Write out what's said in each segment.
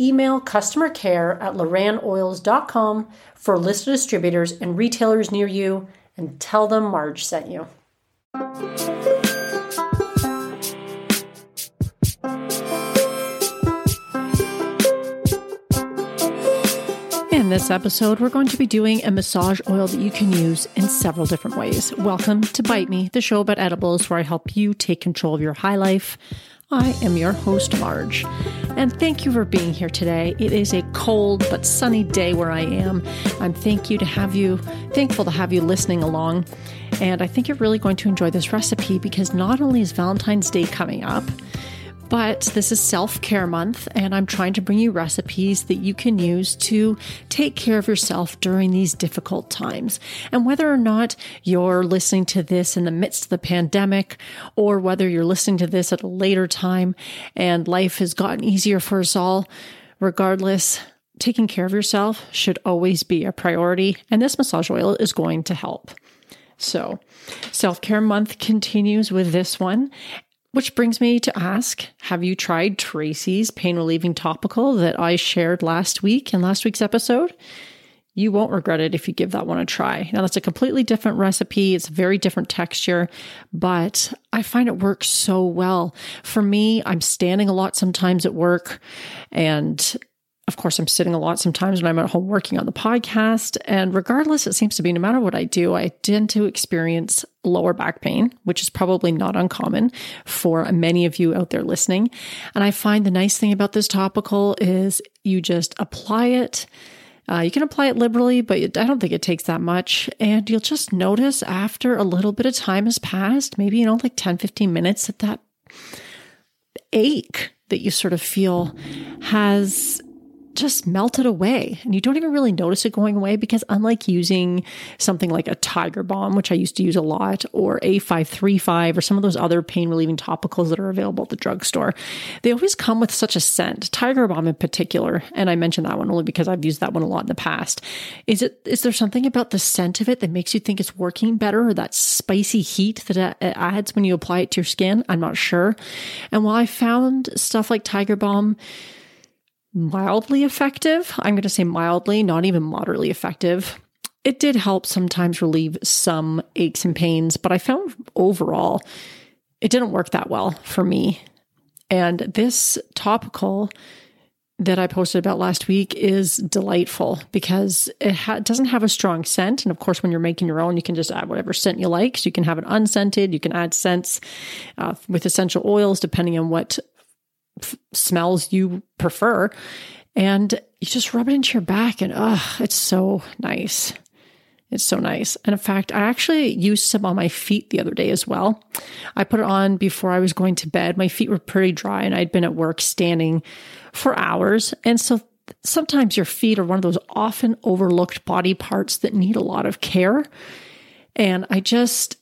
email customer care at lorannoils.com for a list of distributors and retailers near you and tell them Marge sent you. In this episode, we're going to be doing a massage oil that you can use in several different ways. Welcome to Bite Me, the show about edibles where I help you take control of your high life. I am your host, Marge, and thank you for being here today. It is a cold but sunny day where I am. I'm thank you to have you, thankful to have you listening along. And I think you're really going to enjoy this recipe because not only is Valentine's Day coming up, but this is self care month, and I'm trying to bring you recipes that you can use to take care of yourself during these difficult times. And whether or not you're listening to this in the midst of the pandemic, or whether you're listening to this at a later time and life has gotten easier for us all, regardless, taking care of yourself should always be a priority. And this massage oil is going to help. So, self care month continues with this one. Which brings me to ask Have you tried Tracy's pain relieving topical that I shared last week in last week's episode? You won't regret it if you give that one a try. Now, that's a completely different recipe. It's a very different texture, but I find it works so well. For me, I'm standing a lot sometimes at work and of course, I'm sitting a lot sometimes when I'm at home working on the podcast. And regardless, it seems to be no matter what I do, I tend to experience lower back pain, which is probably not uncommon for many of you out there listening. And I find the nice thing about this topical is you just apply it. Uh, you can apply it liberally, but I don't think it takes that much. And you'll just notice after a little bit of time has passed, maybe, you know, like 10, 15 minutes, that that ache that you sort of feel has just melted away. And you don't even really notice it going away because unlike using something like a tiger balm which i used to use a lot or a535 or some of those other pain relieving topicals that are available at the drugstore they always come with such a scent. Tiger balm in particular and i mentioned that one only because i've used that one a lot in the past. Is it is there something about the scent of it that makes you think it's working better or that spicy heat that it adds when you apply it to your skin? I'm not sure. And while i found stuff like tiger balm mildly effective. I'm going to say mildly, not even moderately effective. It did help sometimes relieve some aches and pains, but I found overall it didn't work that well for me. And this topical that I posted about last week is delightful because it ha- doesn't have a strong scent. And of course, when you're making your own, you can just add whatever scent you like. So you can have it unscented. You can add scents uh, with essential oils, depending on what f- smells you prefer. And you just rub it into your back, and oh, it's so nice. It's so nice. And in fact, I actually used some on my feet the other day as well. I put it on before I was going to bed. My feet were pretty dry, and I'd been at work standing for hours. And so sometimes your feet are one of those often overlooked body parts that need a lot of care. And I just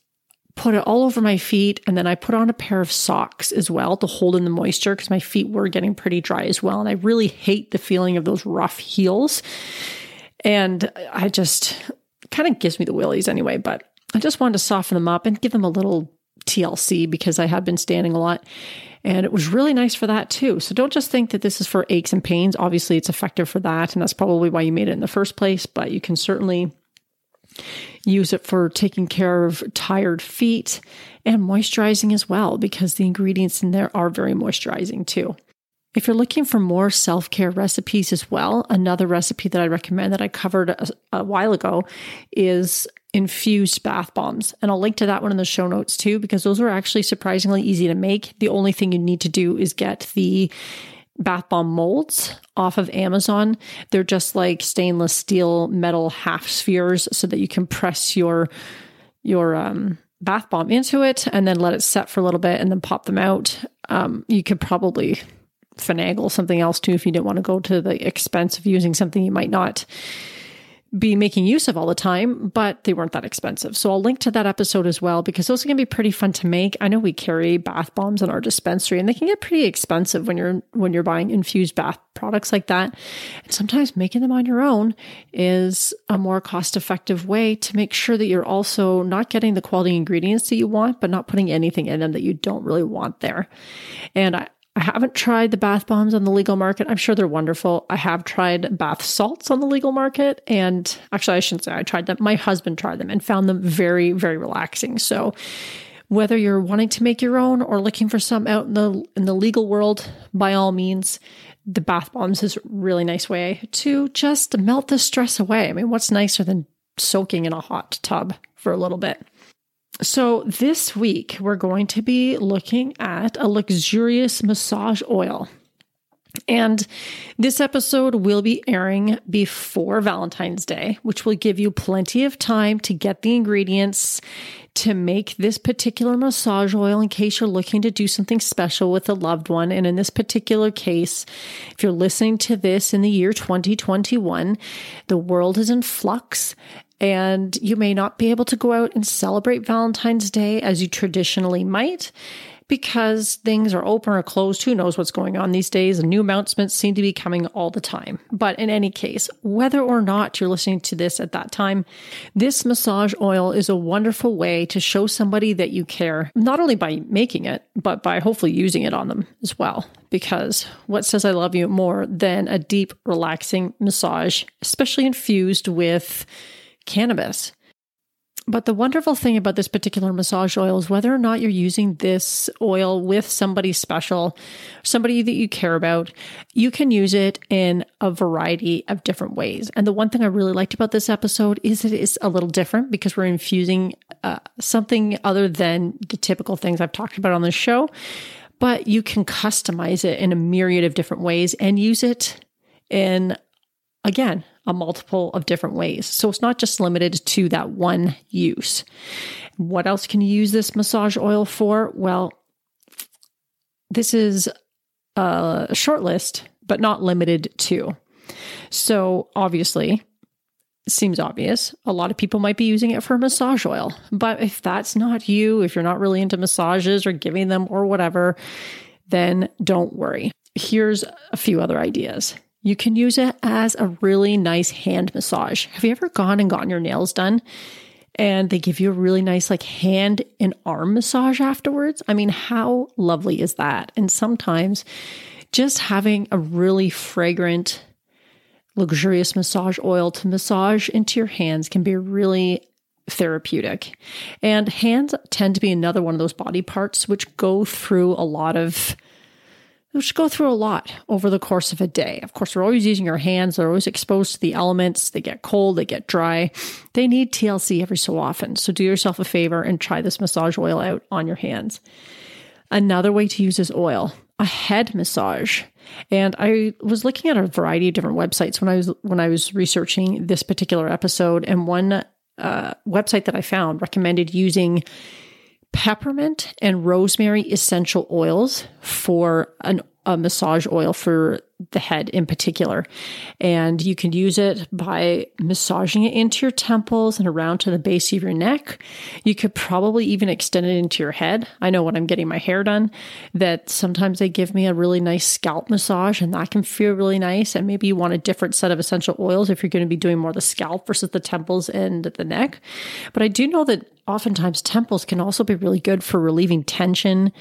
put it all over my feet and then I put on a pair of socks as well to hold in the moisture because my feet were getting pretty dry as well. And I really hate the feeling of those rough heels. And I just kind of gives me the willies anyway, but I just wanted to soften them up and give them a little TLC because I had been standing a lot. And it was really nice for that too. So don't just think that this is for aches and pains. Obviously, it's effective for that. And that's probably why you made it in the first place, but you can certainly Use it for taking care of tired feet and moisturizing as well, because the ingredients in there are very moisturizing too. If you're looking for more self care recipes as well, another recipe that I recommend that I covered a, a, while ago is infused bath bombs. And I'll link to that one in the show notes too, because those are actually surprisingly easy to make. The only thing you need to do is get the bath bomb molds off of Amazon. They're just like stainless steel metal half spheres so that you can press your your um, bath bomb into it and then let it set for a little bit and then pop them out. Um, you could probably finagle something else too if you didn't want to go to the expense of using something you might not be making use of all the time, but they weren't that expensive. So I'll link to that episode as well because those are going to be pretty fun to make. I know we carry bath bombs in our dispensary and they can get pretty expensive when you're when you're buying infused bath products like that. And sometimes making them on your own is a more cost-effective way to make sure that you're also not getting the quality ingredients that you want but not putting anything in them that you don't really want there. And I I haven't tried the bath bombs on the legal market. I'm sure they're wonderful. I have tried bath salts on the legal market. And actually, I shouldn't say I tried them. My husband tried them and found them very, very relaxing. So, whether you're wanting to make your own or looking for some out in the in the legal world, by all means, the bath bombs is a really nice way to just melt the stress away. I mean, what's nicer than soaking in a hot tub for a little bit? So, this week we're going to be looking at a luxurious massage oil. And this episode will be airing before Valentine's Day, which will give you plenty of time to get the ingredients to make this particular massage oil in case you're looking to do something special with a loved one. And in this particular case, if you're listening to this in the year 2021, the world is in flux and you may not be able to go out and celebrate Valentine's Day as you traditionally might because things are open or closed. Who knows what's going on these days? And new announcements seem to be coming all the time. But in any case, whether or not you're listening to this at that time, this massage oil is a wonderful way to show somebody that you care, not only by making it, but by hopefully using it on them as well. Because what says I love you more than a deep, relaxing massage, especially infused with cannabis. But the wonderful thing about this particular massage oil is whether or not you're using this oil with somebody special, somebody that you care about, you can use it in a variety of different ways. And the one thing I really liked about this episode is it is a little different because we're infusing uh, something other than the typical things I've talked about on the show. But you can customize it in a myriad of different ways and use it in, again, a multiple of different ways. So it's not just limited to that one use. What else can you use this massage oil for? Well, this is a short list, but not limited to. So obviously, seems obvious. A lot of people might be using it for massage oil. But if that's not you, if you're not really into massages or giving them or whatever, then don't worry. Here's a few other ideas. You can use it as a really nice hand massage. Have you ever gone and gotten your nails done? And they give you a really nice, like, hand and arm massage afterwards. I mean, how lovely is that? And sometimes just having a really fragrant, luxurious massage oil to massage into your hands can be really therapeutic. And hands tend to be another one of those body parts which go through a lot of which go through a lot over the course of a day. Of course, we're always using our hands. They're always exposed to the elements. They get cold, they get dry. They need TLC every so often. So do yourself a favor and try this massage oil out on your hands. Another way to use this oil, a head massage. And I was looking at a variety of different websites when I was when I was researching this particular episode and one uh, website that I found recommended using peppermint and rosemary essential oils for an, a massage oil for the head in particular. And you can use it by massaging it into your temples and around to the base of your neck. You could probably even extend it into your head. I know when I'm getting my hair done that sometimes they give me a really nice scalp massage and that can feel really nice. And maybe you want a different set of essential oils if you're going to be doing more the scalp versus the temples and the neck. But I do know that oftentimes temples can also be really good for relieving tension.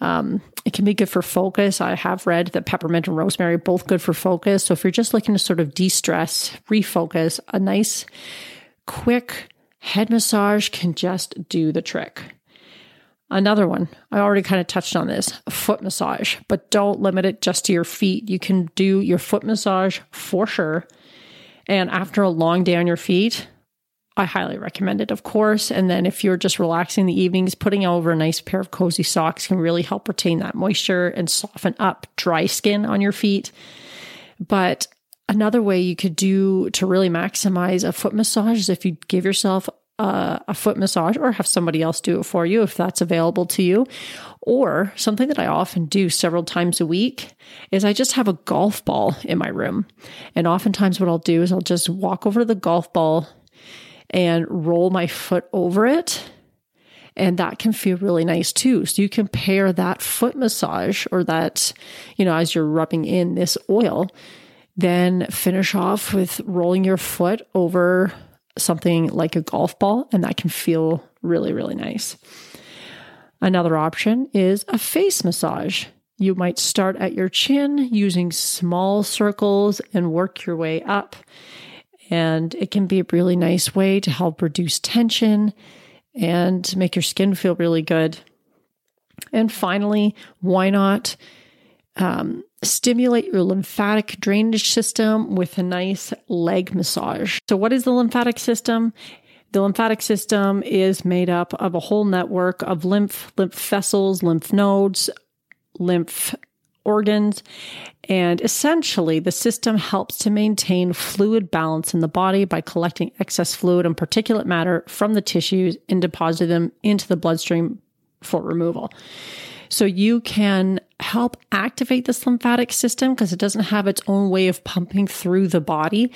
Um, it can be good for focus. I have read that peppermint and rosemary are both good for focus. So if you're just looking to sort of de stress, refocus, a nice, quick head massage can just do the trick. Another one, I already kind of touched on this foot massage, but don't limit it just to your feet. You can do your foot massage for sure. And after a long day on your feet, I highly recommend it, of course. And then if you're just relaxing the evenings, putting over a nice pair of cozy socks can really help retain that moisture and soften up dry skin on your feet. But another way you could do to really maximize a foot massage is if you give yourself a, a foot massage or have somebody else do it for you if that's available to you. Or something that I often do several times a week is I just have a golf ball in my room. And oftentimes, what I'll do is I'll just walk over to the golf ball and roll my foot over it. And that can feel really nice too. So you can pair that foot massage or that, you know, as you're rubbing in this oil, then finish off with rolling your foot over something like a golf ball, and that can feel really, really nice. Another option is a face massage. You might start at your chin using small circles and work your way up. And it can be a really nice way to help reduce tension and make your skin feel really good. And finally, why not um, stimulate your lymphatic drainage system with a nice leg massage. So, what is the lymphatic system? The lymphatic system is made up of a whole network of lymph, lymph vessels, lymph nodes, lymph organs. And essentially, the system helps to maintain fluid balance in the body by collecting excess fluid and particulate matter from the tissues and depositing them into the bloodstream for removal. So you can help activate this lymphatic system because it doesn't have its own way of pumping through the body.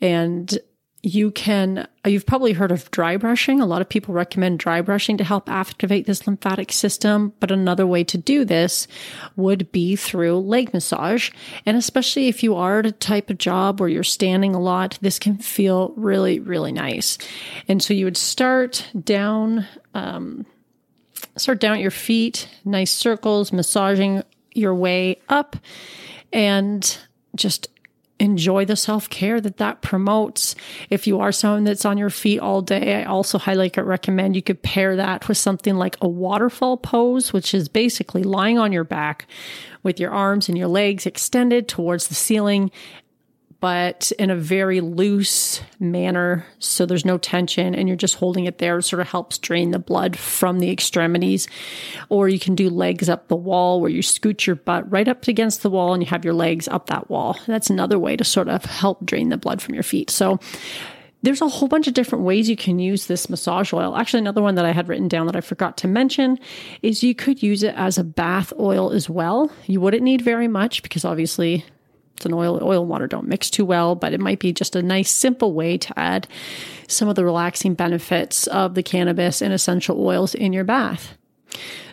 And you can, you've probably heard of dry brushing. A lot of people recommend dry brushing to help activate this lymphatic system. But another way to do this would be through leg massage. And especially if you are at a type of job where you're standing a lot, this can feel really, really nice. And so you would start down, um, start down at your feet, nice circles, massaging your way up, and just enjoy the self care that that promotes. If you are someone that's on your feet all day, I also highly recommend you could pair that with something like a waterfall pose, which is basically lying on your back with your arms and your legs extended towards the ceiling but in a very loose manner. So there's no tension and you're just holding it there. It sort of helps drain the blood from the extremities. Or you can do legs up the wall where you scoot your butt right up against the wall and you have your legs up that wall. That's another way to sort of help drain the blood from your feet. So there's a whole bunch of different ways you can use this massage oil. Actually, another one that I had written down that I forgot to mention is you could use it as a bath oil as well. You wouldn't need very much because obviously it's an oil, oil and water don't mix too well, but it might be just a nice, simple way to add some of the relaxing benefits of the cannabis and essential oils in your bath.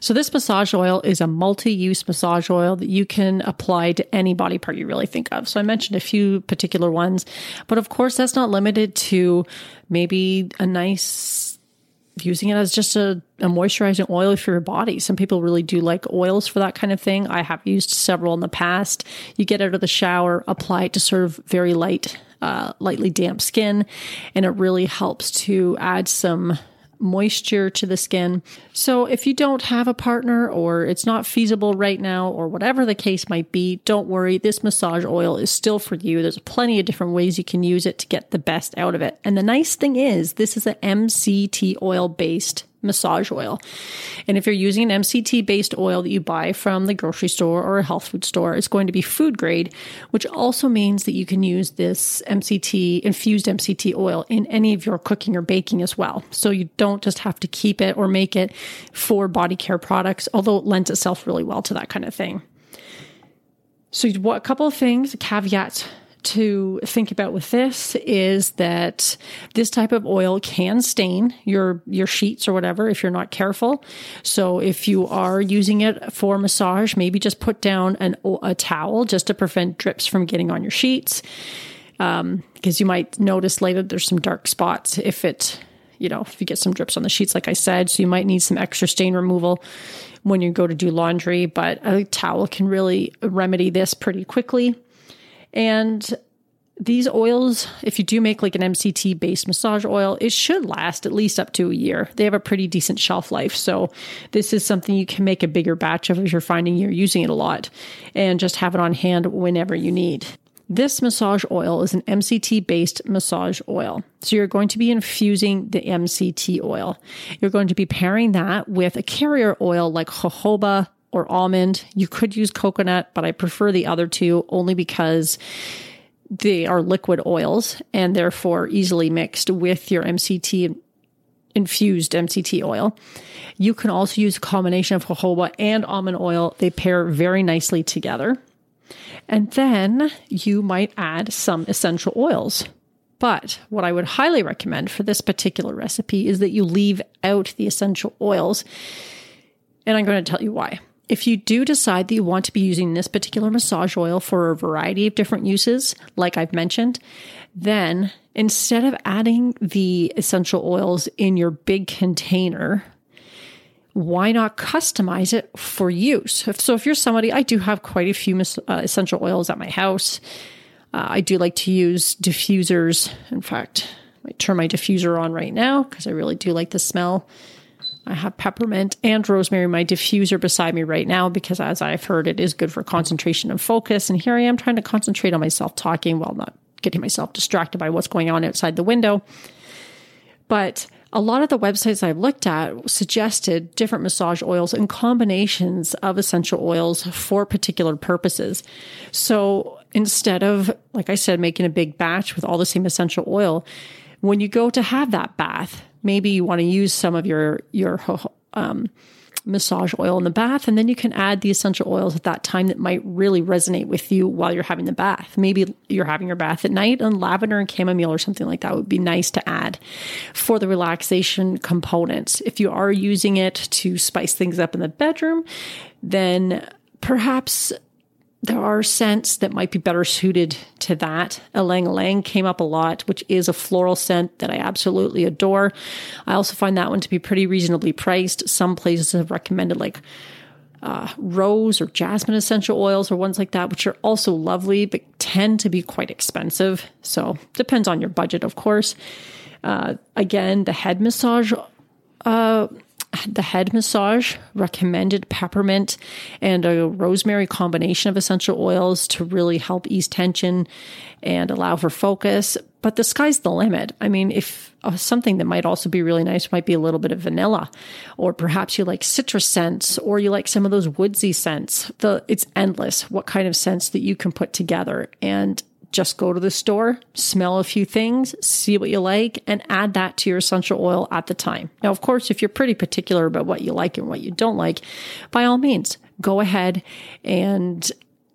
So, this massage oil is a multi use massage oil that you can apply to any body part you really think of. So, I mentioned a few particular ones, but of course, that's not limited to maybe a nice using it as just a, a, moisturizing oil for your body. Some people really do like oils for that kind of thing. I have used several in the past. You get out of the shower, apply it to sort of very light, uh, lightly damp skin, and it really helps to add some moisture to the skin. So if you don't have a partner or it's not feasible right now or whatever the case might be, don't worry. This massage oil is still for you. There's plenty of different ways you can use it to get the best out of it. And the nice thing is this is an MCT oil based massage oil. And if you're using an MCT based oil that you buy from the grocery store or a health food store, it's going to be food grade, which also means that you can use this MCT infused MCT oil in any of your cooking or baking as well. So you don't just have to keep it or make it for body care products, although it lends itself really well to that kind of thing. So, what, a couple of things, caveats to think about with this is that this type of oil can stain your your sheets or whatever if you're not careful. So if you are using it for massage, maybe just put down an a towel just to prevent drips from getting on your sheets. Um, because you might notice later there's some dark spots if it you know if you get some drips on the sheets like i said so you might need some extra stain removal when you go to do laundry but a towel can really remedy this pretty quickly and these oils, if you do make like an MCT based massage oil, it should last at least up to a year. They have a pretty decent shelf life. So, this is something you can make a bigger batch of if you're finding you're using it a lot and just have it on hand whenever you need. This massage oil is an MCT based massage oil. So you're going to be infusing the MCT oil. You're going to be pairing that with a carrier oil like jojoba or almond. You could use coconut, but I prefer the other two only because they are liquid oils and therefore easily mixed with your MCT infused MCT oil. You can also use a combination of jojoba and almond oil. They pair very nicely together. And then you might add some essential oils. But what I would highly recommend for this particular recipe is that you leave out the essential oils. And I'm going to tell you why. If you do decide that you want to be using this particular massage oil for a variety of different uses, like I've mentioned, then instead of adding the essential oils in your big container, why not customize it for use? So, if you're somebody, I do have quite a few uh, essential oils at my house. Uh, I do like to use diffusers. In fact, I turn my diffuser on right now because I really do like the smell. I have peppermint and rosemary, my diffuser beside me right now, because as I've heard, it is good for concentration and focus. And here I am trying to concentrate on myself talking while not getting myself distracted by what's going on outside the window. But a lot of the websites I've looked at suggested different massage oils and combinations of essential oils for particular purposes. So instead of, like I said, making a big batch with all the same essential oil, when you go to have that bath, maybe you want to use some of your your um, massage oil in the bath, and then you can add the essential oils at that time that might really resonate with you while you're having the bath. Maybe you're having your bath at night, and lavender and chamomile or something like that would be nice to add for the relaxation components. If you are using it to spice things up in the bedroom, then perhaps there are scents that might be better suited to that. Ylang Ylang came up a lot, which is a floral scent that I absolutely adore. I also find that one to be pretty reasonably priced. Some places have recommended like uh, rose or jasmine essential oils or ones like that, which are also lovely, but tend to be quite expensive. So depends on your budget, of course. Uh, again, the head massage uh, the head massage, recommended peppermint and a rosemary combination of essential oils to really help ease tension and allow for focus. But the sky's the limit. I mean, if uh, something that might also be really nice might be a little bit of vanilla, or perhaps you like citrus scents, or you like some of those woodsy scents. The it's endless what kind of scents that you can put together. And just go to the store, smell a few things, see what you like, and add that to your essential oil at the time. Now, of course, if you're pretty particular about what you like and what you don't like, by all means, go ahead and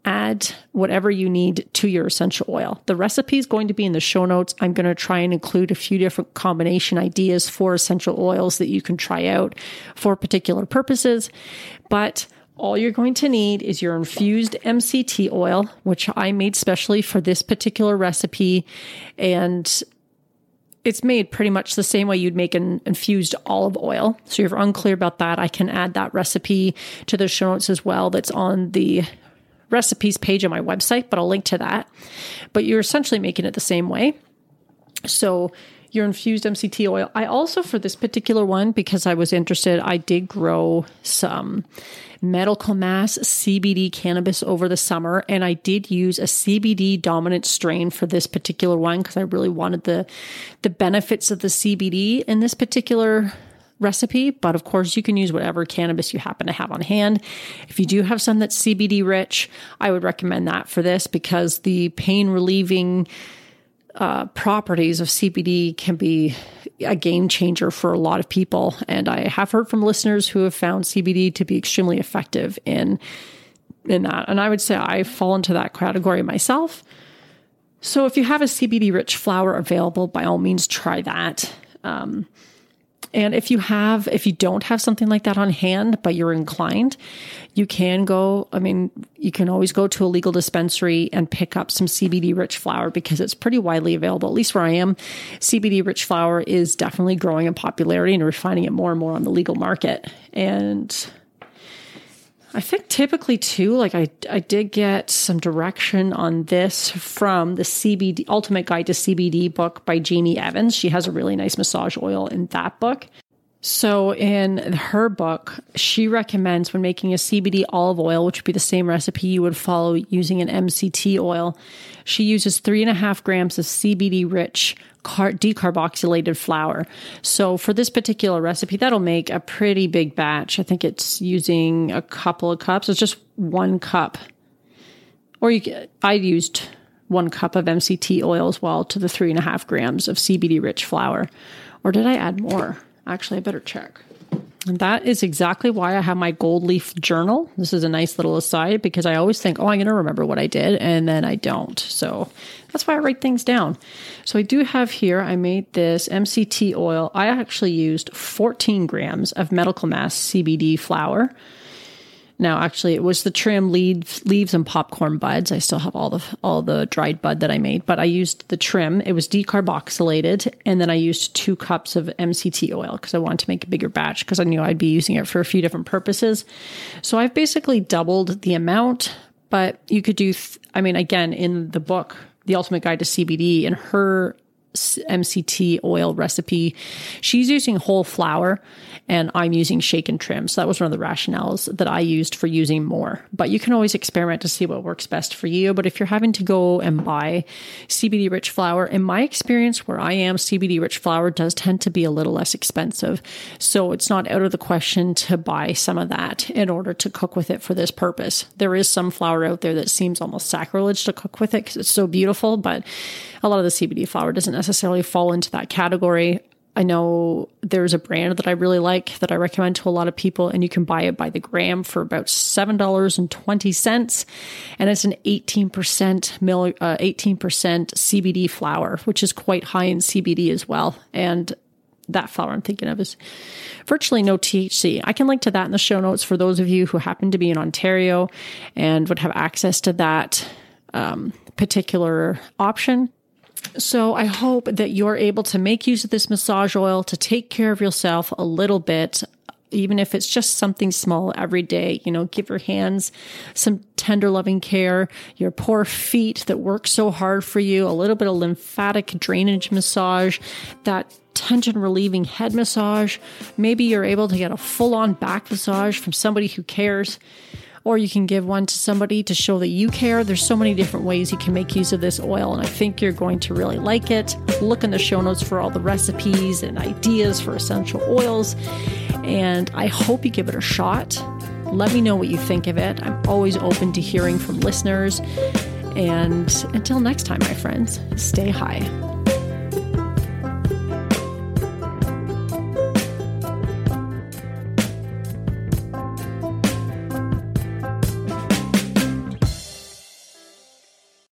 add whatever you need to your essential oil. The recipe is going to be in the show notes. I'm going to try and include a few different combination ideas for essential oils that you can try out for particular purposes. But all you're going to need is your infused MCT oil, which I made specially for this particular recipe. And it's made pretty much the same way you'd make an infused olive oil. So if you're unclear about that, I can add that recipe to the show notes as well. That's on the recipes page on my website, but I'll link to that. But you're essentially making it the same way. So your infused MCT oil. I also, for this particular one, because I was interested, I did grow some medical mass CBD cannabis over the summer, and I did use a CBD dominant strain for this particular one because I really wanted the the benefits of the CBD in this particular recipe, but of course you can use whatever cannabis you happen to have on hand. If you do have some that's CBD rich, I would recommend that for this because the pain relieving uh, properties of CBD can be a game changer for a lot of people. And I have heard from listeners who have found CBD to be extremely effective in in that. And I would say I fall into that category myself. So if you have a CBD rich flower available, by all means try that. Um, and if you have, if you don't have something like that on hand, but you're inclined, you can go, I mean, you can always go to a legal dispensary and pick up some CBD rich flower because it's pretty widely available. At least where I am, CBD rich flower is definitely growing in popularity and we're it more and more on the legal market. And I think typically too, like I, I did get some direction on this from the CBD Ultimate Guide to CBD book by Jamie Evans. She has a really nice massage oil in that book. So in her book, she recommends when making a CBD olive oil, which would be the same recipe you would follow using an MCT oil, she uses three and a half grams of CBD rich car- decarboxylated flower. So for this particular recipe, that'll make a pretty big batch. I think it's using a couple of cups. It's just one cup. Or you, I used one cup of MCT oil as well to the three and a half grams of CBD rich flower. Or did I add more? Actually, I better check. And that is exactly why I have my gold leaf journal. This is a nice little aside because I always think, oh, I'm going to remember what I did, and then I don't. So that's why I write things down. So I do have here, I made this MCT oil. I actually used 14 grams of medical mass CBD flower. Now, actually, it was the trim leaves, leaves and popcorn buds. I still have all the all the dried bud that I made, but I used the trim. It was decarboxylated, and then I used two cups of MCT oil because I wanted to make a bigger batch because I knew I'd be using it for a few different purposes. So I've basically doubled the amount, but you could do. Th- I mean, again, in the book, The Ultimate Guide to CBD, in her MCT oil recipe. She's using whole flower and I'm using shake and trim. So that was one of the rationales that I used for using more. But you can always experiment to see what works best for you. But if you're having to go and buy CBD rich flower, in my experience where I am, CBD rich flower does tend to be a little less expensive. So it's not out of the question to buy some of that in order to cook with it for this purpose. There is some flower out there that seems almost sacrilege to cook with it because it's so beautiful, but a lot of the CBD flower doesn't necessarily fall into that category. I know there's a brand that I really like that I recommend to a lot of people, and you can buy it by the gram for about seven dollars and twenty cents, and it's an eighteen percent mil, uh, eighteen percent CBD flower, which is quite high in CBD as well. And that flower I'm thinking of is virtually no THC. I can link to that in the show notes for those of you who happen to be in Ontario and would have access to that um, particular option. So I hope that you're able to make use of this massage oil to take care of yourself a little bit even if it's just something small every day, you know, give your hands some tender loving care, your poor feet that work so hard for you, a little bit of lymphatic drainage massage, that tension relieving head massage. Maybe you're able to get a full on back massage from somebody who cares or you can give one to somebody to show that you care. There's so many different ways you can make use of this oil, and I think you're going to really like it. Look in the show notes for all the recipes and ideas for essential oils, and I hope you give it a shot. Let me know what you think of it. I'm always open to hearing from listeners. And until next time, my friends, stay high.